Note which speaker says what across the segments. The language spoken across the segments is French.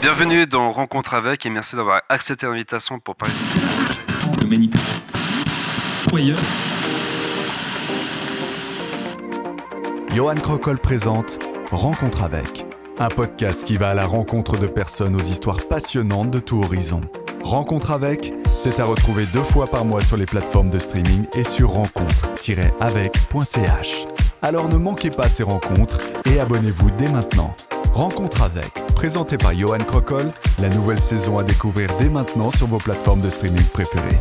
Speaker 1: Bienvenue dans Rencontre avec et merci d'avoir accepté l'invitation pour parler
Speaker 2: de le manipulateur.
Speaker 3: Johan Crocol présente Rencontre avec, un podcast qui va à la rencontre de personnes aux histoires passionnantes de tout horizon. Rencontre avec, c'est à retrouver deux fois par mois sur les plateformes de streaming et sur rencontre-avec.ch. Alors ne manquez pas ces rencontres et abonnez-vous dès maintenant. Rencontre avec, présenté par Johan Crocol, la nouvelle saison à découvrir dès maintenant sur vos plateformes de streaming préférées.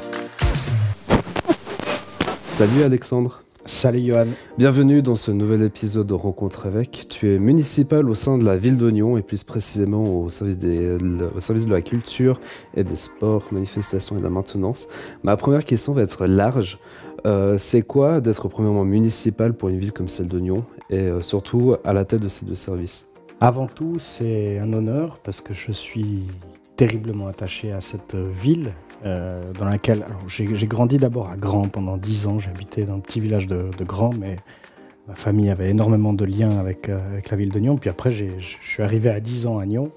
Speaker 4: Salut Alexandre.
Speaker 5: Salut Johan.
Speaker 4: Bienvenue dans ce nouvel épisode de Rencontre avec. Tu es municipal au sein de la ville d'Oignon et plus précisément au service, des, au service de la culture et des sports, manifestations et de la maintenance. Ma première question va être large. Euh, c'est quoi d'être premièrement municipal pour une ville comme celle d'Oignon et euh, surtout à la tête de ces deux services?
Speaker 5: Avant tout, c'est un honneur parce que je suis terriblement attaché à cette ville euh, dans laquelle j'ai grandi d'abord à Grand pendant 10 ans. J'habitais dans un petit village de, Grand, mais ma famille avait énormément de liens avec, euh, avec la ville de Nyon. Puis après, je suis arrivé à 10 ans à Nyon.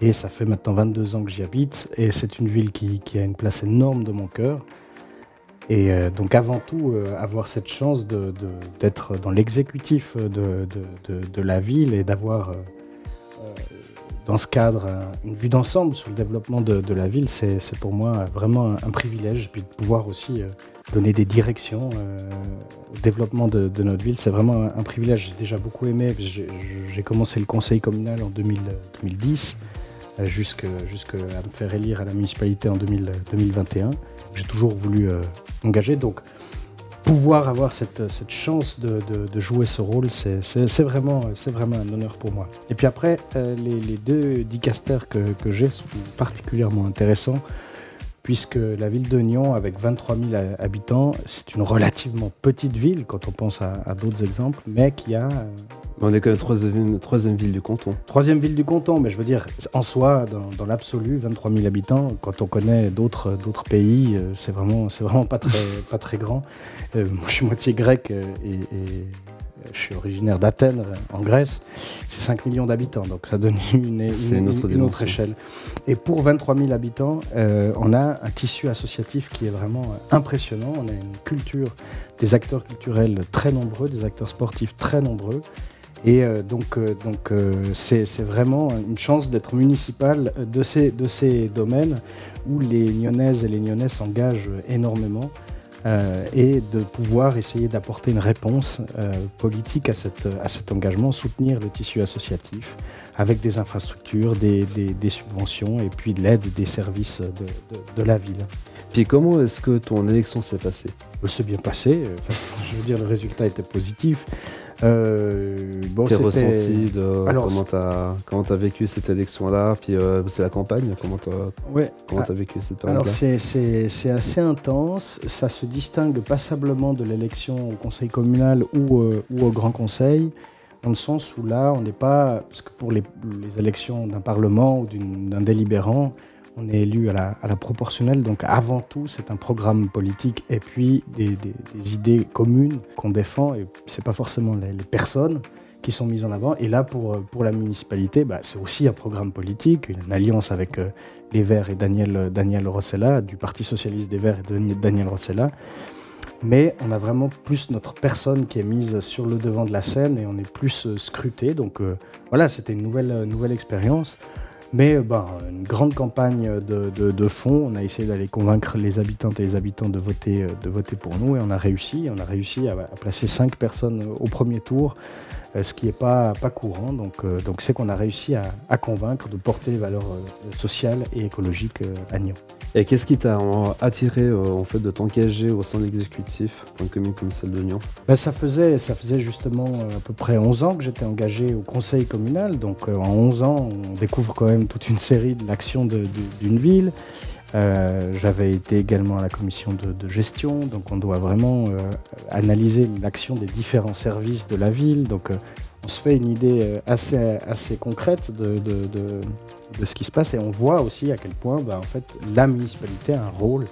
Speaker 5: Et ça fait maintenant 22 ans que j'y habite. Et c'est une ville qui, qui, a une place énorme de mon cœur. Et euh, donc avant tout, avoir cette chance d'être dans l'exécutif de, la ville et d'avoir dans ce cadre, une vue d'ensemble sur le développement de, la ville, c'est pour moi vraiment un, privilège. Puis de pouvoir aussi euh, donner des directions euh, au développement de, notre ville, c'est vraiment un, privilège. J'ai déjà beaucoup aimé. J'ai commencé le conseil communal en 2010, euh, jusqu'à me faire élire à la municipalité en 2021. J'ai toujours voulu m'engager. Donc, pouvoir avoir cette, chance de, jouer ce rôle, c'est vraiment, vraiment un honneur pour moi. Et puis après, euh, les, deux dicasters que, que j'ai sont particulièrement intéressants, puisque la ville de Nyon, avec 23 000 habitants, c'est une relativement petite ville quand on pense à, d'autres exemples, mais qui a... Euh,
Speaker 4: on est que la troisième, troisième, ville du canton.
Speaker 5: Troisième ville du canton, mais je veux dire, en soi, dans, l'absolu, 23 000 habitants, quand on connaît d'autres pays, euh, c'est vraiment, vraiment pas, très, pas très grand. moi, je suis moitié grec et je suis originaire d'Athènes, en Grèce, c'est 5 millions d'habitants, donc ça donne une, autre, échelle. Et pour 23 000 habitants, euh, on a un tissu associatif qui est vraiment euh, impressionnant. On a une culture, des acteurs culturels très nombreux, des acteurs sportifs très nombreux. Et euh, donc, donc c'est vraiment une chance d'être municipal de ces, de ces domaines où les Nyonnaises et les Nyonnais s'engagent énormément. Euh, et de pouvoir essayer d'apporter une réponse euh, politique à, cette, à cet engagement, soutenir le tissu associatif avec des infrastructures, des, des, subventions et puis de l'aide des services de, de, la ville.
Speaker 4: Puis comment est-ce que ton élection s'est passée?
Speaker 5: C'est bien passé, je veux dire le résultat était positif.
Speaker 4: Euh, bon, Tes ressentis de comment tu as, vécu cette élection-là, puis euh, c'est la campagne, comment tu
Speaker 5: ouais.
Speaker 4: as ah, vécu cette période-là
Speaker 5: Alors c'est assez intense, ça se distingue passablement de l'élection au conseil communal ou, euh, ou, au grand conseil, dans le sens où là on n'est pas, parce que pour les, les élections d'un parlement ou d'un délibérant, on est élu à la, proportionnelle, donc avant tout, c'est un programme politique et puis des, idées communes qu'on défend. Et c'est pas forcément les, personnes qui sont mises en avant. Et là, pour, la municipalité, bah, c'est aussi un programme politique, une alliance avec euh, les Verts et Daniel, Daniel Rossella, du Parti Socialiste des Verts et Daniel Rossella. Mais on a vraiment plus notre personne qui est mise sur le devant de la scène et on est plus euh, scruté. Donc euh, voilà, c'était une nouvelle expérience. Mais ben, une grande campagne de, de, fond. On a essayé d'aller convaincre les habitantes et les habitants de voter, de voter pour nous et on a réussi. On a réussi à, à placer cinq personnes au premier tour. Euh, ce qui n'est pas, courant. Donc, euh, c'est qu'on a réussi à, convaincre de porter les valeurs euh, sociales et écologiques à Nyon.
Speaker 4: Et qu'est-ce qui t'a attiré en fait de t'engager au sein de l'exécutif pour une commune comme celle de Nyon
Speaker 5: ben, ça, faisait, ça faisait justement à peu près 11 ans que j'étais engagé au conseil communal. Donc en 11 ans, on découvre quand même toute une série de l'action d'une ville. Euh, j'avais été également à la commission de, gestion, donc on doit vraiment euh, analyser l'action des différents services de la ville. Donc euh, on se fait une idée assez, assez concrète de, ce qui se passe et on voit aussi à quel point bah, en fait, la municipalité a un rôle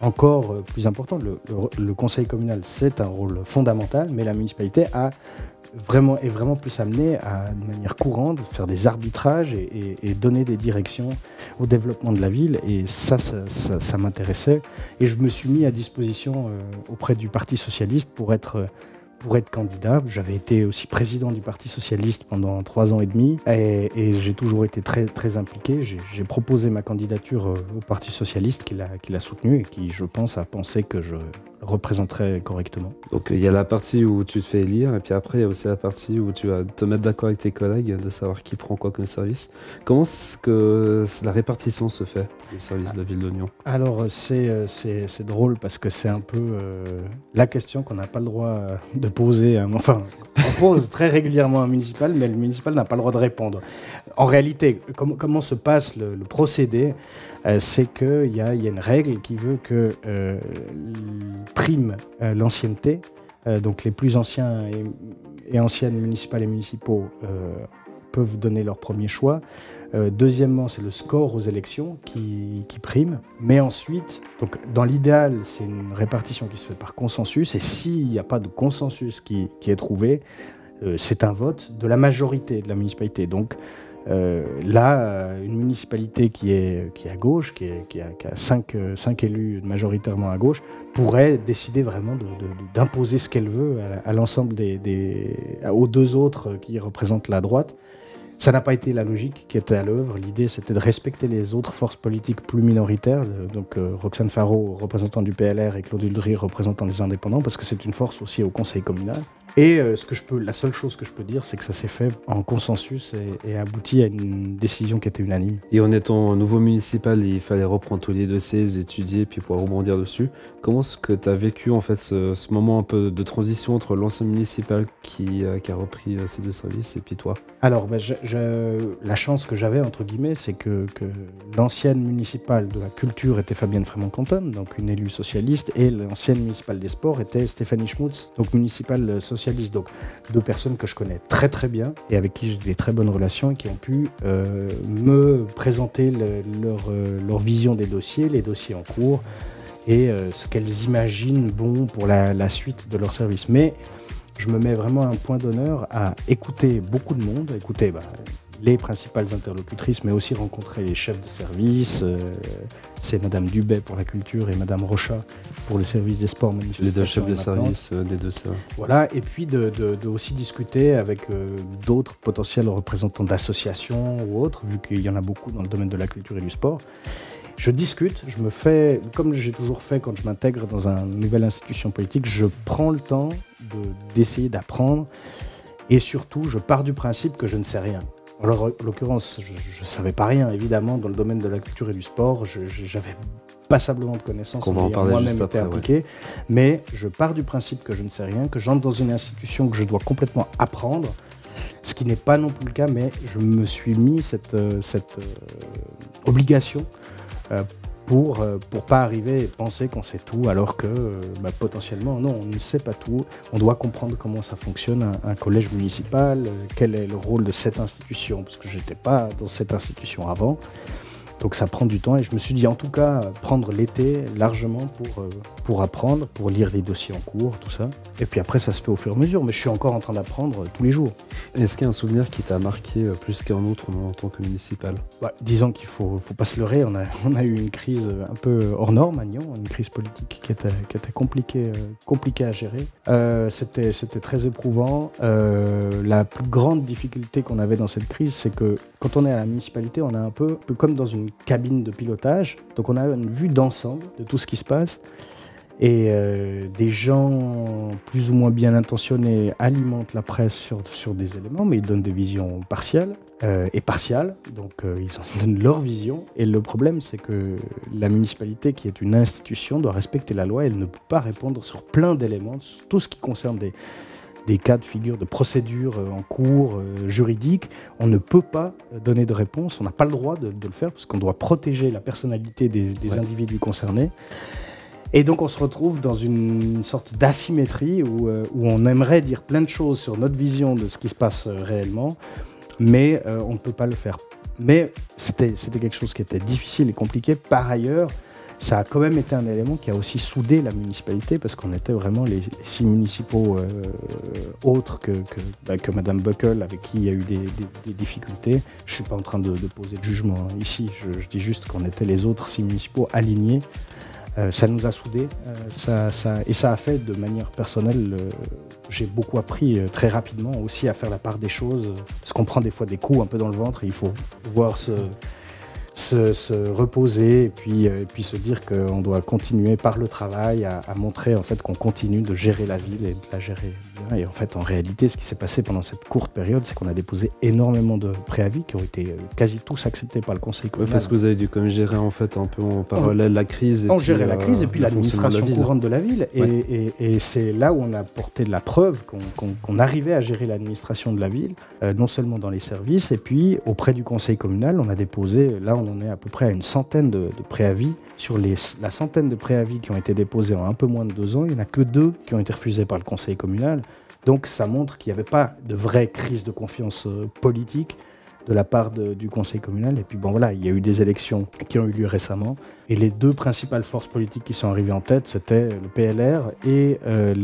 Speaker 5: encore plus important. Le, conseil communal, c'est un rôle fondamental, mais la municipalité a vraiment, est vraiment plus amené à, de manière courante, faire des arbitrages et, donner des directions au développement de la ville. Et ça, ça, m'intéressait. Et je me suis mis à disposition euh, auprès du Parti socialiste pour être pour être candidat. J'avais été aussi président du Parti socialiste pendant trois ans et demi et, j'ai toujours été très, très impliqué. J'ai proposé ma candidature euh, au Parti socialiste qui l'a soutenu et qui, je pense, a pensé que je représenterait correctement.
Speaker 4: Donc il y a la partie où tu te fais élire et puis après il y a aussi la partie où tu vas te mettre d'accord avec tes collègues de savoir qui prend quoi comme service. Comment est-ce que la répartition se fait des services de la ville d'Oignon
Speaker 5: Alors euh, c'est drôle parce que c'est un peu euh, la question qu'on n'a pas le droit de poser. Enfin, on pose très régulièrement un municipal, mais le municipal n'a pas le droit de répondre. En réalité, comment se passe le, procédé? Euh, C'est qu'il y, y, a une règle qui veut que euh, prime euh, l'ancienneté, donc les plus anciens et, anciennes municipales et municipaux peuvent donner leur premier choix. deuxièmement, c'est le score aux élections qui, prime. Mais ensuite, donc dans l'idéal, c'est une répartition qui se fait par consensus. Et s'il n'y a pas de consensus qui, est trouvé, c'est un vote de la majorité de la municipalité. Euh, là, euh, une municipalité qui est, qui est à gauche, qui, est, qui, a, qui a cinq, euh, cinq, élus majoritairement à gauche, pourrait décider vraiment d'imposer ce qu'elle veut à, l'ensemble des, des, aux deux autres qui représentent la droite. Ça n'a pas été la logique qui était à l'œuvre. L'idée, c'était de respecter les autres forces politiques plus minoritaires. Donc, Roxane Faro, représentant du PLR, et Claude Uldry, représentant des indépendants, parce que c'est une force aussi au conseil communal. Et euh, ce que je peux, la seule chose que je peux dire, c'est que ça s'est fait en consensus et, abouti à une décision qui était unanime.
Speaker 4: Et en étant nouveau municipal, il fallait reprendre tous les dossiers, étudier, puis pouvoir rebondir dessus. Comment est-ce que tu as vécu en fait ce, moment un peu de transition entre l'ancien municipal qui, euh, qui, a repris euh, ces deux services et puis toi?
Speaker 5: Alors, bah, la chance que j'avais, entre guillemets, c'est que, que l'ancienne municipale de la culture était Fabienne Frémont-Canton, donc une élue socialiste, et l'ancienne municipale des sports était Stéphanie Schmutz, donc municipale socialiste donc deux personnes que je connais très très bien et avec qui j'ai des très bonnes relations et qui ont pu euh, me présenter leur, euh, leur, vision des dossiers, les dossiers en cours et euh, ce qu'elles imaginent bon pour la, suite de leur service. Mais je me mets vraiment un point d'honneur à écouter beaucoup de monde, écouter bah, les principales interlocutrices, mais aussi rencontrer les chefs de service. Euh, c'est Madame Dubé pour la culture et Madame Rochat pour le service des sports
Speaker 4: Les deux chefs de service euh, des deux ça.
Speaker 5: Voilà, et puis de, aussi discuter avec euh, d'autres potentiels représentants d'associations ou autres, vu qu'il y en a beaucoup dans le domaine de la culture et du sport. Je discute, je me fais, comme j'ai toujours fait quand je m'intègre dans une nouvelle institution politique, je prends le temps d'essayer d'apprendre et surtout, je pars du principe que je ne sais rien. Alors, en l'occurrence, je ne savais pas rien, évidemment, dans le domaine de la culture et du sport. J'avais passablement de connaissances, moi-même été. Mais je pars du principe que je ne sais rien, que j'entre dans une institution que je dois complètement apprendre, ce qui n'est pas non plus le cas, mais je me suis mis cette, euh, cette euh, obligation euh, pour ne euh, pas arriver et penser qu'on sait tout alors que euh, bah, potentiellement non, on ne sait pas tout. On doit comprendre comment ça fonctionne un, collège municipal, euh, quel est le rôle de cette institution, parce que je n'étais pas dans cette institution avant. Donc ça prend du temps et je me suis dit en tout cas prendre l'été largement pour, euh, pour apprendre, pour lire les dossiers en cours, tout ça. Et puis après ça se fait au fur et à mesure, mais je suis encore en train d'apprendre euh, tous les jours.
Speaker 4: Est-ce qu'il y a un souvenir qui t'a marqué euh, plus qu'un autre en tant que municipal?
Speaker 5: Bah, Disons qu'il faut, faut pas se leurrer, on a, on a eu une crise un peu hors norme à Nyon, une crise politique qui était, qui était compliquée, compliquée à gérer. c'était, c'était très éprouvant. la plus grande difficulté qu'on avait dans cette crise, c'est que quand on est à la municipalité, on a un peu, un peu comme dans une cabine de pilotage. Donc on a une vue d'ensemble de tout ce qui se passe. Et euh, des gens plus ou moins bien intentionnés alimentent la presse sur, sur des éléments, mais ils donnent des visions partielles euh, et partiales. Donc euh, ils en donnent leur vision. Et le problème, c'est que la municipalité, qui est une institution, doit respecter la loi. Elle ne peut pas répondre sur plein d'éléments, tout ce qui concerne des, des cas de figure de procédure euh, en cours euh, juridique, on ne peut pas donner de réponse, on n'a pas le droit de, le faire parce qu'on doit protéger la personnalité des, individus concernés. Et donc on se retrouve dans une sorte d'asymétrie où, euh, où, on aimerait dire plein de choses sur notre vision de ce qui se passe réellement, mais on ne peut pas le faire. Mais c'était quelque chose qui était difficile et compliqué. Par ailleurs, ça a quand même été un élément qui a aussi soudé la municipalité parce qu'on était vraiment les six municipaux euh, autres que, bah, que, Madame Buckle avec qui il y a eu des, difficultés. Je ne suis pas en train de, poser de jugement hein, ici, je, dis juste qu'on était les autres six municipaux alignés. Euh, ça nous a soudés euh, et ça a fait de manière personnelle, j'ai beaucoup appris très rapidement aussi à faire la part des choses parce qu'on prend des fois des coups un peu dans le ventre et il faut voir ce se, se, reposer et puis, euh, puis se dire qu'on doit continuer par le travail à, à montrer en fait qu'on continue de gérer la ville et de la gérer. Et en fait, en réalité, ce qui s'est passé pendant cette courte période, c'est qu'on a déposé énormément de préavis qui ont été euh, quasi tous acceptés par le Conseil communal.
Speaker 4: Oui, parce que vous avez dû comme gérer en fait un peu en parallèle la crise.
Speaker 5: Et on gérait la crise et puis l'administration courante de la ville. Et, ouais. et, et c'est là où on a porté de la preuve qu'on qu qu arrivait à gérer l'administration de la ville, euh, non seulement dans les services, et puis auprès du Conseil communal, on a déposé, là on en est à peu près à une centaine de, de préavis. Sur les, la centaine de préavis qui ont été déposés en un peu moins de deux ans, il n'y en a que deux qui ont été refusés par le Conseil communal. Donc ça montre qu'il n'y avait pas de vraie crise de confiance euh, politique de la part du Conseil communal. Et puis bon voilà, il y a eu des élections qui ont eu lieu récemment. Et les deux principales forces politiques qui sont arrivées en tête, c'était le PLR et euh,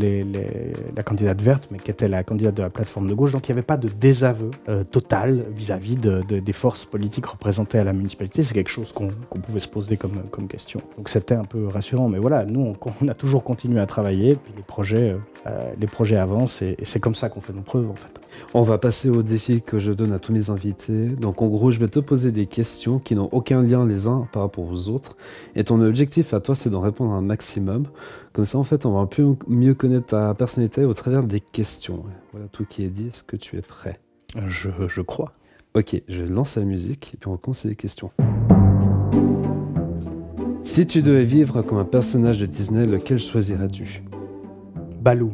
Speaker 5: la candidate verte, mais qui était la candidate de la plateforme de gauche. Donc il n'y avait pas de désaveu euh, total vis-à-vis -vis de, de, des forces politiques représentées à la municipalité. C'est quelque chose qu'on qu pouvait se poser comme, question. Donc c'était un peu rassurant. Mais voilà, nous, on, on, a toujours continué à travailler. Puis les projets, euh, les projets avancent et, et c'est comme ça qu'on fait nos preuves en fait.
Speaker 4: On va passer au défi que je donne à tous mes invités. Donc en gros, je vais te poser des questions qui n'ont aucun lien les uns par rapport aux autres. Et ton objectif à toi, c'est d'en répondre un maximum. Comme ça, en fait, on va un peu mieux connaître ta personnalité au travers des questions. Voilà tout qui est dit. Est-ce que tu es prêt?
Speaker 5: Je, je crois.
Speaker 4: Ok, je lance la musique et puis on commence les questions. Si tu devais vivre comme un personnage de Disney, lequel choisirais-tu?
Speaker 5: Balou.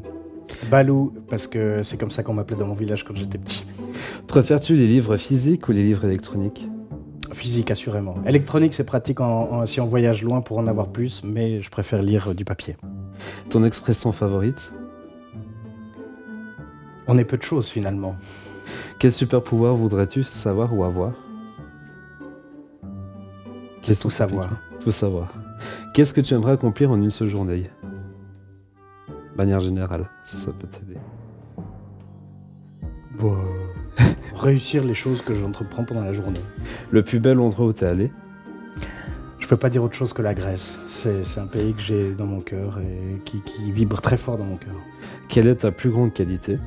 Speaker 5: Balou, parce que c'est comme ça qu'on m'appelait dans mon village quand j'étais petit.
Speaker 4: Préfères-tu les livres physiques ou les livres électroniques?
Speaker 5: Physique, assurément. Électronique, c'est pratique en, en, si on voyage loin pour en avoir plus, mais je préfère lire du papier.
Speaker 4: Ton expression favorite?
Speaker 5: On est peu de choses finalement.
Speaker 4: Quel super pouvoir voudrais-tu savoir ou avoir?
Speaker 5: Qu'est-ce Tout savoir.
Speaker 4: Tout savoir. Qu'est-ce que tu aimerais accomplir en une seule journée? Manière générale, si ça peut t'aider.
Speaker 5: Bon, réussir les choses que j'entreprends pendant la journée.
Speaker 4: Le plus bel endroit où t'es allé?
Speaker 5: Je peux pas dire autre chose que la Grèce. C'est un pays que j'ai dans mon cœur et qui, qui, vibre très fort dans mon cœur.
Speaker 4: Quelle est ta plus grande qualité?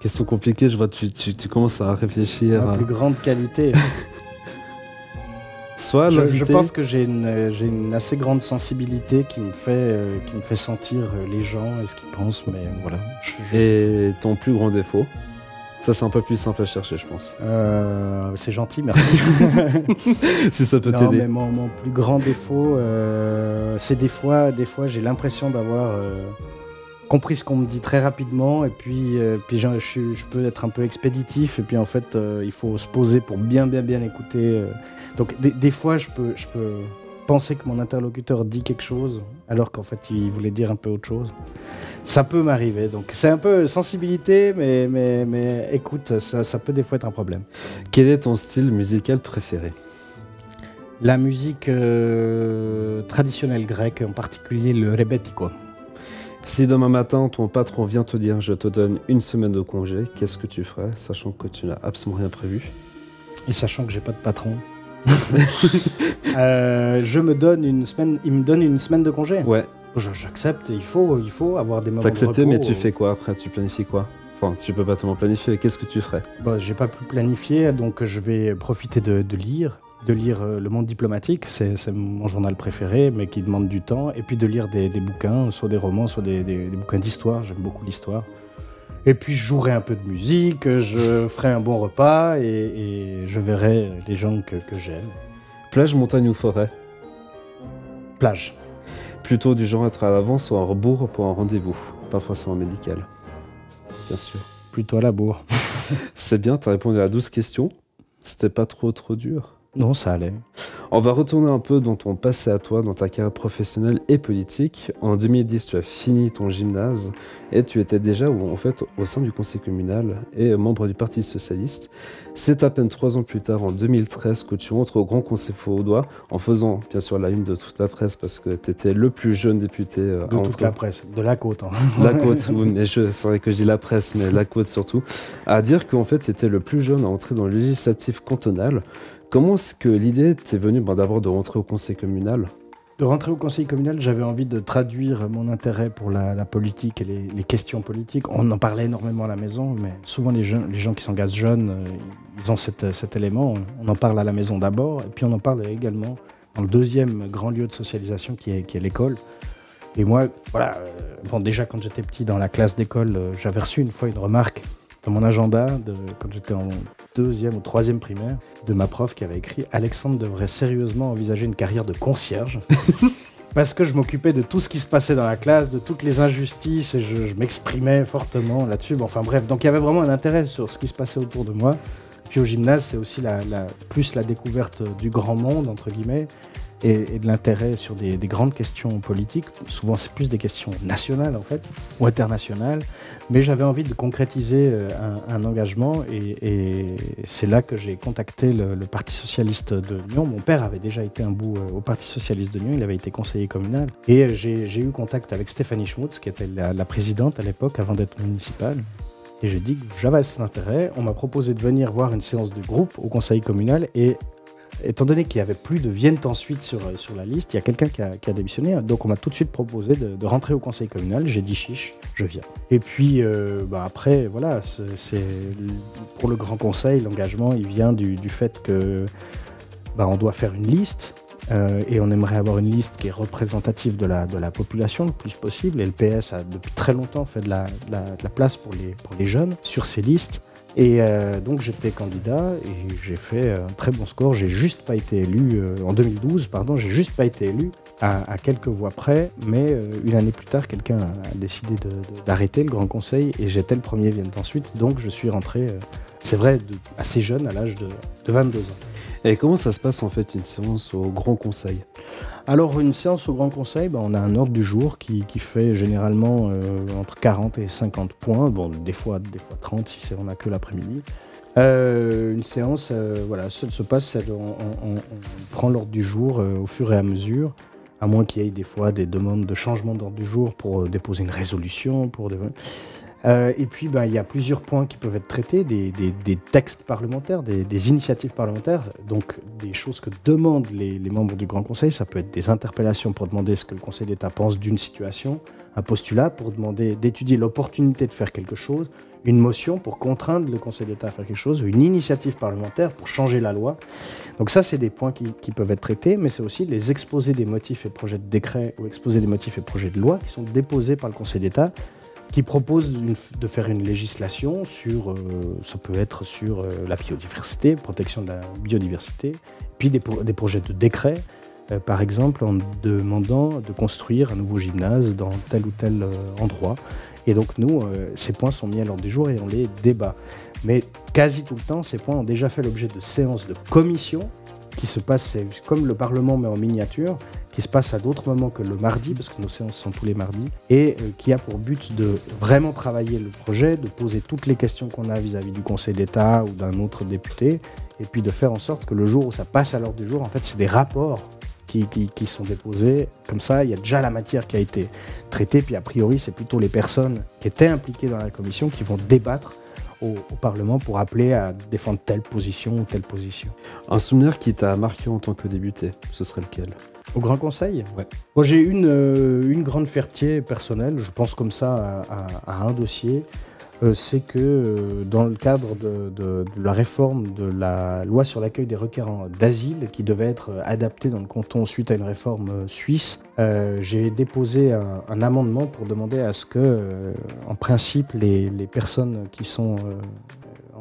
Speaker 4: Question compliquée, je vois, tu, tu, tu commences à réfléchir.
Speaker 5: Ma
Speaker 4: à...
Speaker 5: plus grande qualité?
Speaker 4: Soit
Speaker 5: je, je, pense que j'ai une, une, assez grande sensibilité qui me fait, euh, qui me fait sentir les gens et ce qu'ils pensent, mais voilà.
Speaker 4: Je, je et sais. ton plus grand défaut? Ça, c'est un peu plus simple à chercher, je pense.
Speaker 5: Euh, c'est gentil, merci.
Speaker 4: si ça peut t'aider.
Speaker 5: Mon, mon, plus grand défaut, euh, c'est des fois, des fois j'ai l'impression d'avoir euh, compris ce qu'on me dit très rapidement, et puis, euh, puis je, je, peux être un peu expéditif, et puis en fait, euh, il faut se poser pour bien, bien, bien écouter. Donc des, des, fois, je peux, je peux penser que mon interlocuteur dit quelque chose, alors qu'en fait, il voulait dire un peu autre chose. Ça peut m'arriver. Donc c'est un peu sensibilité, mais, mais, mais écoute, ça, ça, peut des fois être un problème.
Speaker 4: Quel est ton style musical préféré?
Speaker 5: La musique euh, traditionnelle grecque, en particulier le rebetiko.
Speaker 4: Si demain matin ton patron vient te dire je te donne une semaine de congé, qu'est-ce que tu ferais, sachant que tu n'as absolument rien prévu?
Speaker 5: Et sachant que j'ai pas de patron euh, je me donne une semaine, il me donne une semaine de congé.
Speaker 4: Ouais.
Speaker 5: J'accepte, il faut, il faut avoir des moments de
Speaker 4: mais tu fais quoi après? Tu planifies quoi? Enfin, tu peux pas tellement planifier. Qu'est-ce que tu ferais?
Speaker 5: Bah, J'ai pas pu planifier, donc je vais profiter de, de lire, de lire euh, Le Monde diplomatique, c'est mon journal préféré, mais qui demande du temps, et puis de lire des, des bouquins, soit des romans, soit des, des, des bouquins d'histoire. J'aime beaucoup l'histoire. Et puis je jouerai un peu de musique, je ferai un bon repas et, et je verrai les gens que, que j'aime.
Speaker 4: Plage, montagne ou forêt?
Speaker 5: Plage.
Speaker 4: Plutôt du genre être à l'avance ou à rebours pour un rendez-vous, pas forcément médical. Bien sûr.
Speaker 5: Plutôt à la bourre.
Speaker 4: C'est bien, t'as répondu à 12 questions. C'était pas trop trop dur.
Speaker 5: Non, ça allait.
Speaker 4: On va retourner un peu dans ton passé à toi, dans ta carrière professionnelle et politique. En 2010, tu as fini ton gymnase et tu étais déjà en fait au sein du conseil communal et membre du Parti socialiste. C'est à peine trois ans plus tard, en 2013, que tu entres au Grand Conseil Faudois en faisant bien sûr la une de toute la presse parce que tu étais le plus jeune député.
Speaker 5: euh, de toute la presse, de la côte. Hein.
Speaker 4: La côte, oui, mais je, c'est vrai que je dis la presse, mais la côte surtout. À dire qu'en fait, tu étais le plus jeune à entrer dans le législatif cantonal. Comment est-ce que l'idée t'est venue ben, d'abord de rentrer au conseil communal?
Speaker 5: De rentrer au conseil communal, j'avais envie de traduire mon intérêt pour la, politique et les, questions politiques. On en parlait énormément à la maison, mais souvent les, gens qui s'engagent jeunes, euh, ils ont cet, cet élément. On en parle à la maison d'abord, et puis on en parle également dans le deuxième grand lieu de socialisation qui est, qui est l'école. Et moi, voilà, euh, bon, déjà quand j'étais petit dans la classe d'école, euh, j'avais reçu une fois une remarque dans mon agenda, de, quand j'étais en deuxième ou troisième primaire, de ma prof qui avait écrit Alexandre devrait sérieusement envisager une carrière de concierge. Parce que je m'occupais de tout ce qui se passait dans la classe, de toutes les injustices, et je, je m'exprimais fortement là-dessus. Bon, enfin bref, donc il y avait vraiment un intérêt sur ce qui se passait autour de moi. Puis au gymnase, c'est aussi la, la, plus la découverte du grand monde, entre guillemets, et, de l'intérêt sur des, des, grandes questions politiques. Souvent, c'est plus des questions nationales, en fait, ou internationales. Mais j'avais envie de concrétiser un, un engagement, et, c'est là que j'ai contacté le, Parti Socialiste de Lyon. Mon père avait déjà été un bout au Parti Socialiste de Lyon, il avait été conseiller communal. Et j'ai eu contact avec Stéphanie Schmutz, qui était la, la présidente à l'époque, avant d'être municipale. Et j'ai dit que j'avais cet intérêt. On m'a proposé de venir voir une séance de groupe au conseil communal. Et étant donné qu'il n'y avait plus de viennent ensuite sur, sur la liste, il y a quelqu'un qui a, démissionné. Donc on m'a tout de suite proposé de, rentrer au conseil communal. J'ai dit chiche, je viens. Et puis euh, bah après, voilà, c'est pour le grand conseil, l'engagement, il vient du, fait que bah, on doit faire une liste. Euh, et on aimerait avoir une liste qui est représentative de la, population le plus possible. Et le PS a depuis très longtemps fait de la place pour les, pour les jeunes sur ces listes. Et euh, donc j'étais candidat et j'ai fait un très bon score. J'ai juste pas été élu euh, en 2012, pardon, j'ai juste pas été élu à, quelques voix près, mais euh, une année plus tard, quelqu'un a décidé d'arrêter le Grand Conseil et j'étais le premier vient ensuite. Donc je suis rentré, euh, c'est vrai, assez jeune, à l'âge de, de 22 ans.
Speaker 4: Et comment ça se passe en fait une séance au Grand Conseil?
Speaker 5: Alors une séance au Grand Conseil, ben, on a un ordre du jour qui, fait généralement euh, entre 40 et 50 points, bon des fois, des fois 30 si on n'a que l'après-midi. Euh, une séance, euh, voilà, ce se passe, on, prend l'ordre du jour au fur et à mesure, à moins qu'il y ait des fois des demandes de changement d'ordre du jour pour déposer une résolution, pour. Euh, et puis, ben, il y a plusieurs points qui peuvent être traités, des, textes parlementaires, des, initiatives parlementaires, donc des choses que demandent les, les, membres du Grand Conseil. Ça peut être des interpellations pour demander ce que le Conseil d'État pense d'une situation, un postulat pour demander d'étudier l'opportunité de faire quelque chose, une motion pour contraindre le Conseil d'État à faire quelque chose, une initiative parlementaire pour changer la loi. Donc ça, c'est des points qui, qui, peuvent être traités, mais c'est aussi les exposés des motifs et projets de décret ou exposés des motifs et projets de loi qui sont déposés par le Conseil d'État qui propose de faire une législation sur, euh, ça peut être sur euh, la biodiversité, protection de la biodiversité, puis des, projets de décret, euh, par exemple en demandant de construire un nouveau gymnase dans tel ou tel endroit. Et donc nous, ces points sont mis à l'ordre du jour et on les débat. Mais quasi tout le temps, ces points ont déjà fait l'objet de séances de commission qui se passent, comme le Parlement mais en miniature, se passe à d'autres moments que le mardi, parce que nos séances sont tous les mardis, et euh, qui a pour but de vraiment travailler le projet, de poser toutes les questions qu'on a vis-à-vis -vis du Conseil d'État ou d'un autre député, et puis de faire en sorte que le jour où ça passe à l'ordre du jour, en fait, c'est des rapports qui, qui, qui, sont déposés. Comme ça, il y a déjà la matière qui a été traitée, puis a priori, c'est plutôt les personnes qui étaient impliquées dans la commission qui vont débattre au, au, Parlement pour appeler à défendre telle position ou telle position.
Speaker 4: Un souvenir qui t'a marqué en tant que débuté, ce serait lequel?
Speaker 5: Au Grand Conseil?
Speaker 4: Ouais.
Speaker 5: Moi, j'ai une, euh, une grande fierté personnelle, je pense comme ça à, à, à un dossier. Euh, c'est que euh, dans le cadre de, la réforme de la loi sur l'accueil des requérants d'asile, qui devait être adaptée dans le canton suite à une réforme euh, suisse, j'ai déposé un, amendement pour demander à ce que, euh, en principe, les, personnes qui sont euh,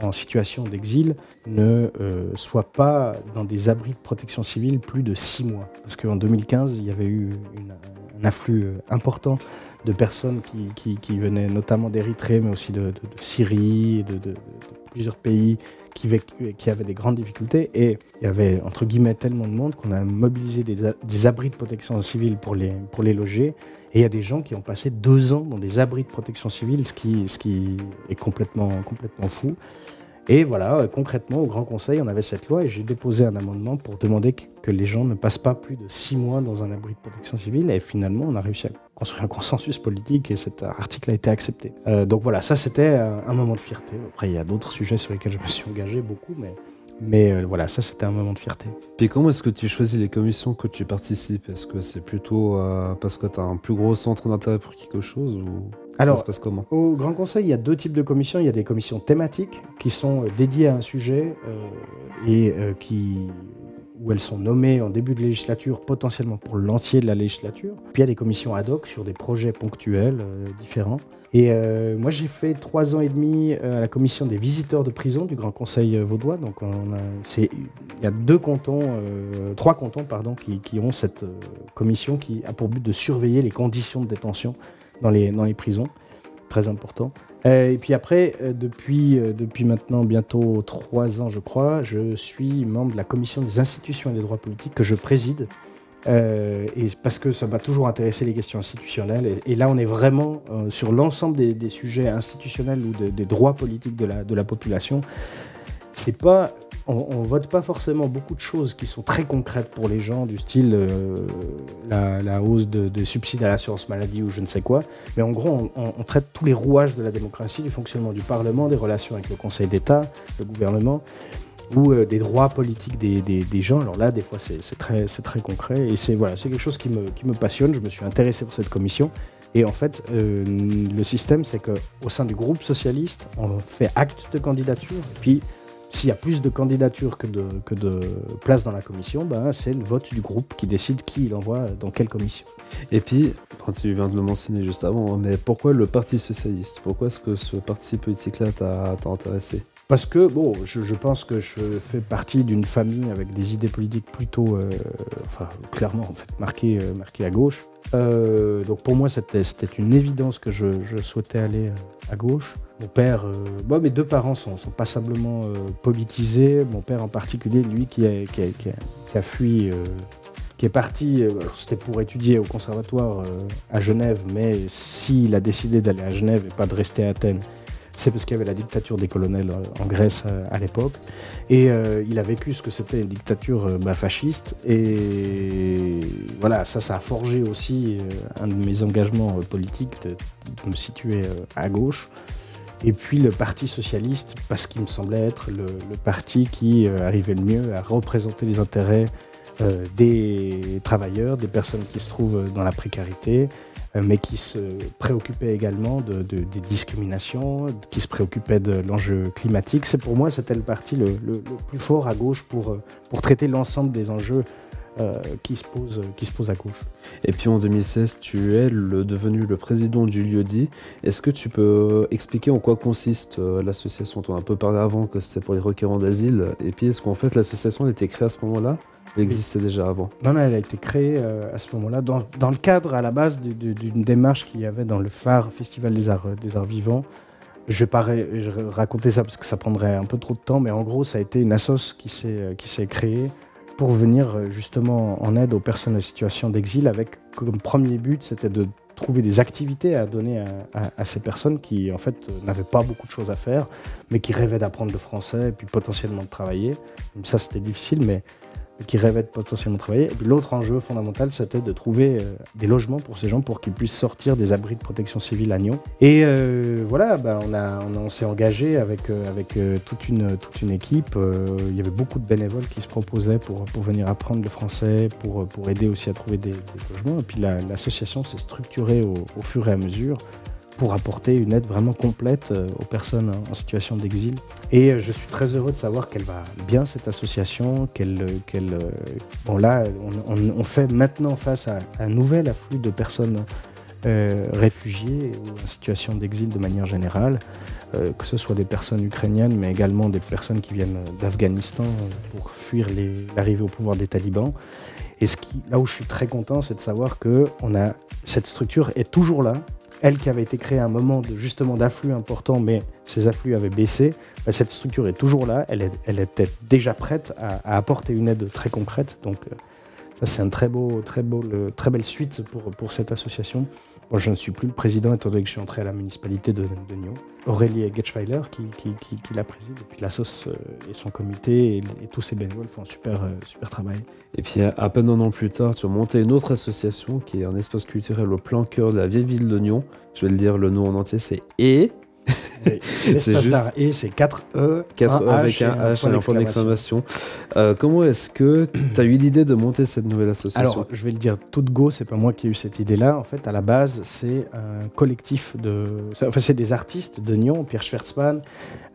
Speaker 5: en situation d'exil ne euh, soient pas dans des abris de protection civile plus de six mois. Parce qu'en 2015, il y avait eu un afflux euh, important de personnes qui, qui, qui venaient notamment d'Érythrée, mais aussi de, Syrie, de, plusieurs pays qui, avaient des grandes difficultés. Et il y avait, entre guillemets, tellement de monde qu'on a mobilisé des, abris de protection civile pour les, pour les loger. Et il y a des gens qui ont passé deux ans dans des abris de protection civile, ce qui, ce qui est complètement, complètement fou. Et voilà, concrètement, au Grand Conseil, on avait cette loi et j'ai déposé un amendement pour demander que les gens ne passent pas plus de six mois dans un abri de protection civile. Et finalement, on a réussi à construire un consensus politique et cet article a été accepté. Euh, donc voilà, ça c'était un moment de fierté. Après, il y a d'autres sujets sur lesquels je me suis engagé beaucoup, mais mais euh, voilà, ça c'était un moment de fierté.
Speaker 4: Puis comment est-ce que tu choisis les commissions que tu participes? Est-ce que c'est plutôt parce que tu as un plus gros centre d'intérêt pour quelque chose ou
Speaker 5: alors, comment? Au Grand Conseil, il y a deux types de commissions. Il y a des commissions thématiques qui sont euh, dédiées à un sujet euh, et euh, qui, où elles sont nommées en début de législature, potentiellement pour l'entier de la législature. Puis il y a des commissions ad hoc sur des projets ponctuels différents. Et moi, j'ai fait trois ans et demi à la commission des visiteurs de prison du Grand Conseil vaudois. Donc, on il y a deux cantons, trois cantons, pardon, qui, ont cette commission qui a pour but de surveiller les conditions de détention dans les prisons. Très important. Euh, et puis après, euh, depuis, euh, depuis maintenant bientôt trois ans, je crois, je suis membre de la commission des institutions et des droits politiques que je préside. et parce que ça m'a toujours intéressé les questions institutionnelles. Et, là, on est vraiment sur l'ensemble des, des, sujets institutionnels ou des droits politiques de la, de la population. C'est pas on, ne vote pas forcément beaucoup de choses qui sont très concrètes pour les gens, du style euh, la, hausse de, subsides à l'assurance maladie ou je ne sais quoi. Mais en gros, on, traite tous les rouages de la démocratie, du fonctionnement du Parlement, des relations avec le Conseil d'État, le gouvernement, ou euh, des droits politiques des, gens. Alors là, des fois, c'est très, concret. Et c'est voilà, quelque chose qui me, qui me passionne. Je me suis intéressé pour cette commission. Et en fait, euh, le système, c'est qu'au sein du groupe socialiste, on fait acte de candidature. Et puis, s'il y a plus de candidatures que de, que de places dans la commission, ben, c'est le vote du groupe qui décide qui il envoie dans quelle commission.
Speaker 4: Et puis, tu viens de le mentionner juste avant, hein, mais pourquoi le Parti Socialiste? Pourquoi est-ce que ce parti politique-là t'a intéressé?
Speaker 5: Parce que, bon, je, pense que je fais partie d'une famille avec des idées politiques plutôt, euh, enfin, clairement, en fait, marquées, euh, à gauche. Euh, donc pour moi, c'était une évidence que je, souhaitais aller à gauche. Mon père, bon, mes deux parents sont, passablement politisés. Mon père en particulier, lui, qui a, fui qui est parti, c'était pour étudier au conservatoire à Genève, mais s'il a décidé d'aller à Genève et pas de rester à Athènes, c'est parce qu'il y avait la dictature des colonels euh, en Grèce euh, à l'époque. Et euh, il a vécu ce que c'était une dictature bah, fasciste. Et voilà, ça, ça a forgé aussi un de mes engagements politiques de, me situer à gauche. Et puis le Parti socialiste, parce qu'il me semblait être le, parti qui arrivait le mieux à représenter les intérêts des travailleurs, des personnes qui se trouvent dans la précarité, euh, mais qui se préoccupait également de, des discriminations, qui se préoccupait de l'enjeu climatique. C'est pour moi, c'était le parti le, plus fort à gauche pour, euh, pour traiter l'ensemble des enjeux euh, qui, se posent, qui se posent à gauche.
Speaker 4: Et puis en 2016, tu es le, devenu le président du lieu-dit. Est-ce que tu peux expliquer en quoi consiste l'association? On a un peu parlé avant que c'était pour les requérants d'asile. Et puis est-ce qu'en fait l'association a été créée à ce moment-là? Elle existait déjà avant?
Speaker 5: Non, non, elle a été créée euh, à ce moment-là, dans, dans, le cadre à la base d'une démarche qu'il y avait dans le phare Festival des Arts, des arts Vivants. Je vais pas raconter ça parce que ça prendrait un peu trop de temps, mais en gros, ça a été une assoce qui s'est euh, créée pour venir euh, justement en aide aux personnes en situation d'exil, avec comme premier but, c'était de trouver des activités à donner à, à ces personnes qui, en fait, n'avaient pas beaucoup de choses à faire, mais qui rêvaient d'apprendre le français et puis potentiellement de travailler. Ça, c'était difficile, mais qui rêvaient de potentiellement travailler. Et puis l'autre enjeu fondamental, c'était de trouver euh, des logements pour ces gens pour qu'ils puissent sortir des abris de protection civile à Nyon. Et euh, voilà, bah, on, a, on, s'est engagé avec, euh, avec toute, une, toute une équipe. il y avait beaucoup de bénévoles qui se proposaient pour, pour venir apprendre le français, pour, pour aider aussi à trouver des, logements. Et puis l'association s'est structurée au fur et à mesure pour apporter une aide vraiment complète euh, aux personnes en situation d'exil. Et euh, je suis très heureux de savoir qu'elle va bien, cette association, qu'elle... Euh, qu'elle bon là, on, fait maintenant face à un nouvel afflux de personnes réfugiés ou en situation d'exil de manière générale, que ce soit des personnes ukrainiennes, mais également des personnes qui viennent d'Afghanistan pour fuir l'arrivée au pouvoir des talibans. Et ce qui, là où je suis très content, c'est de savoir que on a, cette structure est toujours là, elle qui avait été créée à un moment de, justement d'afflux important, mais ces afflux avaient baissé, bah, cette structure est toujours là, elle, était déjà prête à, apporter une aide très concrète. Donc euh, ça c'est un très beau, très belle suite pour cette association. Moi, je ne suis plus le président étant donné que je suis entré à la municipalité de, de Nyon. Aurélie Getschweiler qui, qui, qui- la préside, et puis la euh, et son comité et, et tous ses bénévoles font un super, euh, super travail.
Speaker 4: Et puis à peine un an plus tard, tu as monté une autre association qui est un espace culturel au plein cœur de la vieille ville de Nyon. Je vais le dire, le nom en entier c'est E.
Speaker 5: Et L'espace
Speaker 4: juste-
Speaker 5: d'art et c'est 4 E,
Speaker 4: 4
Speaker 5: un
Speaker 4: E avec un H un point
Speaker 5: d'exclamation.
Speaker 4: Euh, comment est-ce que tu as eu l'idée de monter cette nouvelle association
Speaker 5: Alors, je vais le dire tout de go, c'est pas moi qui ai eu cette idée-là. En fait, à la base, c'est un collectif de. Enfin, c'est des artistes de Nyon, Pierre Schwertzmann,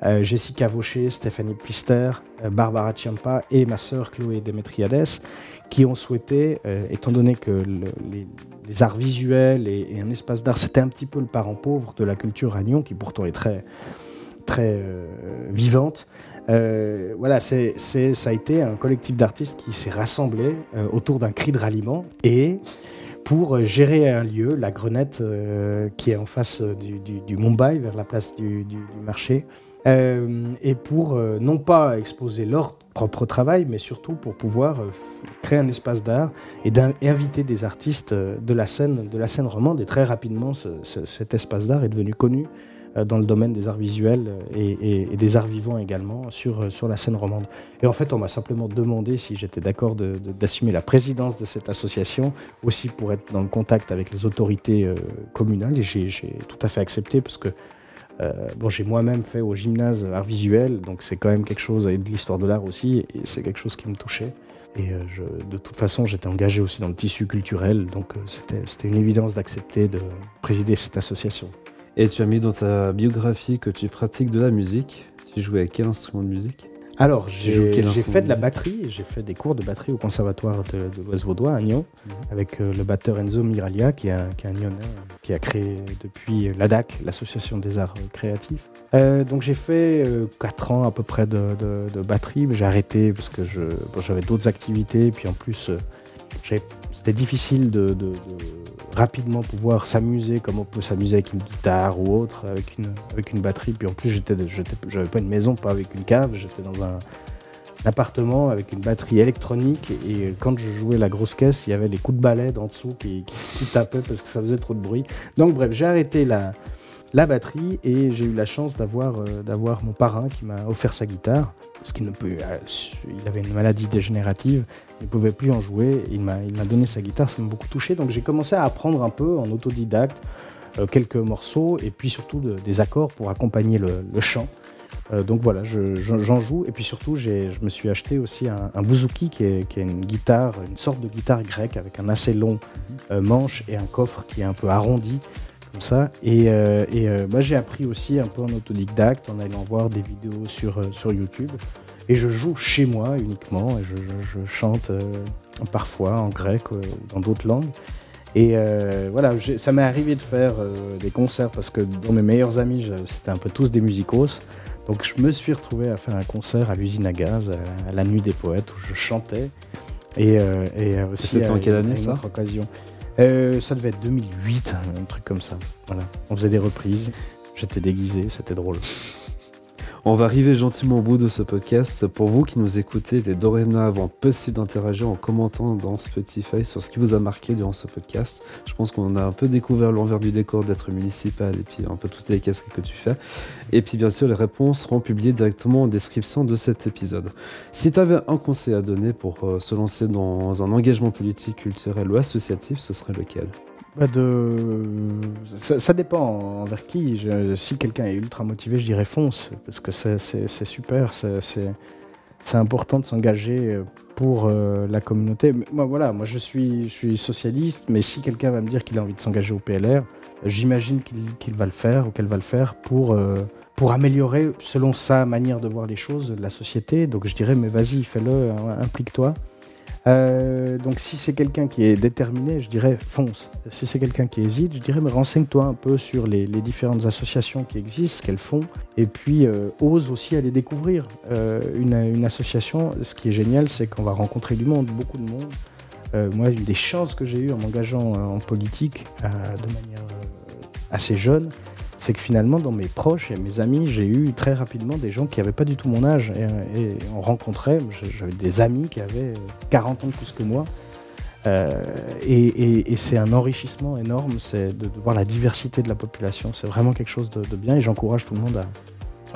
Speaker 5: euh, Jessica Vaucher, Stéphanie Pfister, euh, Barbara Ciampa et ma sœur Chloé Demetriades, qui ont souhaité, euh, étant donné que le- les, arts visuels et, un espace d'art, c'était un petit peu le parent pauvre de la culture à Nyon, qui pourtant est très, très euh, vivante. Euh, voilà, ça a été un collectif d'artistes qui s'est rassemblé autour d'un cri de ralliement et pour gérer un lieu, la Grenette, qui est en face du, Mumbai, vers la place du, marché, et pour euh, non pas exposer leur propre travail, mais surtout pour pouvoir euh, créer un espace d'art et, et inviter des artistes euh, de la scène, de la scène romande. Et très rapidement, ce- ce- cet espace d'art est devenu connu euh, dans le domaine des arts visuels euh, et, des arts vivants également sur, euh, sur la scène romande. Et en fait, on m'a simplement demandé si j'étais d'accord d'assumer la présidence de cette association, aussi pour être dans le contact avec les autorités euh, communales. Et j'ai tout à fait accepté parce que euh, bon, j'ai moi-même fait au gymnase art visuel, donc c'est quand même quelque chose, et de l'histoire de l'art aussi, et c'est quelque chose qui me touchait. Et euh, je, de toute façon, j'étais engagé aussi dans le tissu culturel, donc euh, c'était c'était une évidence d'accepter de présider cette association.
Speaker 4: Et tu as mis dans ta biographie que tu pratiques de la musique. Tu jouais avec quel instrument de musique?
Speaker 5: Alors, j'ai fait de la batterie, j'ai fait des cours de batterie au conservatoire de, de l'Ouest Vaudois à Nyon,
Speaker 4: Mhm.
Speaker 5: avec euh, le batteur Enzo Miralia, qui est un, qui est un Nyonnais, euh, qui a créé depuis l'ADAC, l'Association des Arts Créatifs. Euh, donc j'ai fait 4 ans à peu près de, de- de batterie, mais j'ai arrêté parce que bon, j'avais d'autres activités, puis en plus, j'avais- c'était difficile de, de- de rapidement pouvoir s'amuser comme on peut s'amuser avec une guitare ou autre, avec une, batterie. Puis en plus, j'étais, j'avais pas une maison, pas avec une cave, j'étais dans un, appartement avec une batterie électronique et quand je jouais la grosse caisse, il y avait les coups de balai d'en dessous qui- qui tapaient parce que ça faisait trop de bruit. Donc bref, j'ai arrêté la, la batterie et j'ai eu la chance d'avoir euh, mon parrain qui m'a offert sa guitare parce qu'il ne peut euh, il avait une maladie dégénérative, il ne pouvait plus en jouer, il m'a donné sa guitare, ça m'a beaucoup touché donc j'ai commencé à apprendre un peu en autodidacte euh, quelques morceaux et puis surtout de- des accords pour accompagner le, chant. Donc voilà, je- je- j'en joue. Et puis surtout, je me suis acheté aussi un, un bouzouki qui est, qui est une guitare, une sorte de guitare grecque avec un assez long manche et un coffre qui est un peu arrondi, comme ça. Et, euh, et, euh, bah, j'ai appris aussi un peu en autodidacte en allant voir des vidéos sur, euh, sur YouTube. Et je joue chez moi uniquement. Et je, je- je chante euh, parfois en grec ou dans d'autres langues. Et voilà, ça m'est arrivé de faire des concerts parce que dans mes meilleurs amis, c'était un peu tous des musicos. Donc je me suis retrouvé à faire un concert à l'usine à gaz, à, la nuit des poètes, où je chantais. Et, et aussi
Speaker 4: c'était en quelle année, ça?
Speaker 5: occasion. Euh, ça devait être 2008, un truc comme ça. Voilà. On faisait des reprises. J'étais déguisé, c'était drôle.
Speaker 4: On va arriver gentiment au bout de ce podcast. Pour vous qui nous écoutez, est dorénavant possible d'interagir en commentant dans Spotify sur ce qui vous a marqué durant ce podcast. Je pense qu'on a un peu découvert l'envers du décor d'être municipal et puis un peu toutes les casquettes que tu fais. Et puis bien sûr, les réponses seront publiées directement en description de cet épisode. Si tu avais un conseil à donner pour euh, se lancer dans un engagement politique, culturel ou associatif, ce serait lequel?
Speaker 5: Bah, de... ça, dépend envers qui. Si quelqu'un est ultra motivé, je dirais fonce, parce que c'est- super, c'est- important de s'engager euh, pour euh, la communauté. Moi, voilà, moi je suis, je suis socialiste, mais si quelqu'un va me dire qu'il a envie de s'engager au PLR, j'imagine qu'il va le faire ou qu'elle va le faire pour, euh, pour améliorer, selon sa manière de voir les choses, la société. Donc je dirais, mais vas-y, fais-le, hein, implique-toi. Euh, donc si c'est quelqu'un qui est déterminé, je dirais fonce. Si c'est quelqu'un qui hésite, je dirais renseigne-toi un peu sur les, différentes associations qui existent, ce qu'elles font, et puis euh, ose aussi aller découvrir Euh, une, association. Ce qui est génial, c'est qu'on va rencontrer du monde, beaucoup de monde. Moi, une des chances que j'ai eues en m'engageant en politique de manière assez jeune, c'est que finalement, dans mes proches et mes amis, j'ai eu très rapidement des gens qui n'avaient pas du tout mon âge. Et, on rencontrait, j'avais des amis qui avaient 40 ans plus que moi. Euh, et, c'est un enrichissement énorme, c'est de, voir la diversité de la population. C'est vraiment quelque chose de, bien et j'encourage tout le monde à,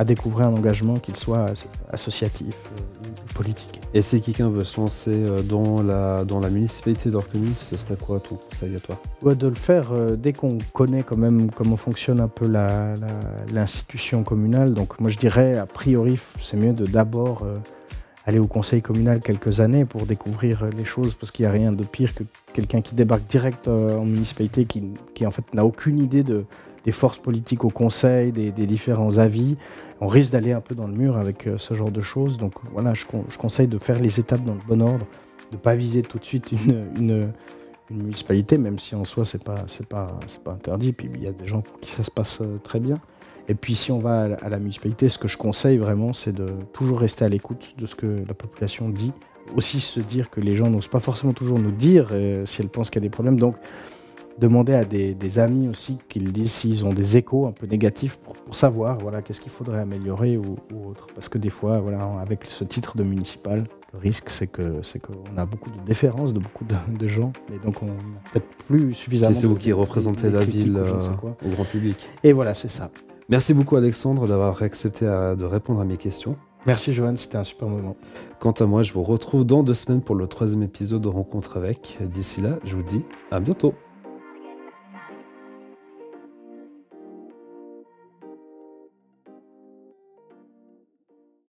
Speaker 5: découvrir un engagement, qu'il soit associatif euh, ou politique.
Speaker 4: Et si quelqu'un veut se lancer euh, dans la, dans la municipalité de commune, ce serait quoi ton conseil à toi?
Speaker 5: De le faire dès qu'on connaît quand même comment fonctionne un peu l'institution communale. Donc moi je dirais, a priori, c'est mieux de d'abord aller au conseil communal quelques années pour découvrir les choses, parce qu'il n'y a rien de pire que quelqu'un qui débarque direct euh, en municipalité, qui, qui en fait n'a aucune idée de, des forces politiques au conseil, des, différents avis. On risque d'aller un peu dans le mur avec euh, ce genre de choses. Donc voilà, je, conseille de faire les étapes dans le bon ordre, de ne pas viser tout de suite une, municipalité, même si en soi pas c'est pas pas interdit. Puis il y a des gens pour qui ça se passe euh, très bien. Et puis si on va à la municipalité, ce que je conseille vraiment, c'est de toujours rester à l'écoute de ce que la population dit. Aussi se dire que les gens n'osent pas forcément toujours nous dire euh, si elles pensent qu'il y a des problèmes. Donc demander à des, amis aussi qu'ils disent s'ils ont des échos un peu négatifs pour, savoir voilà, qu'est-ce qu'il faudrait améliorer ou, autre. Parce que des fois, voilà, avec ce titre de municipal, le risque c'est que c'est qu'on a beaucoup de déférences de beaucoup de, gens et donc on n'a peut-être plus suffisamment.
Speaker 4: c'est vous qui représentez la ville euh, au grand public.
Speaker 5: Et voilà, c'est ça.
Speaker 4: Merci beaucoup Alexandre d'avoir accepté de répondre à mes questions.
Speaker 5: Merci Johan, c'était un super moment.
Speaker 4: Quant à moi, je vous retrouve dans deux semaines pour le troisième épisode de Rencontre avec. D'ici là, je vous dis à bientôt.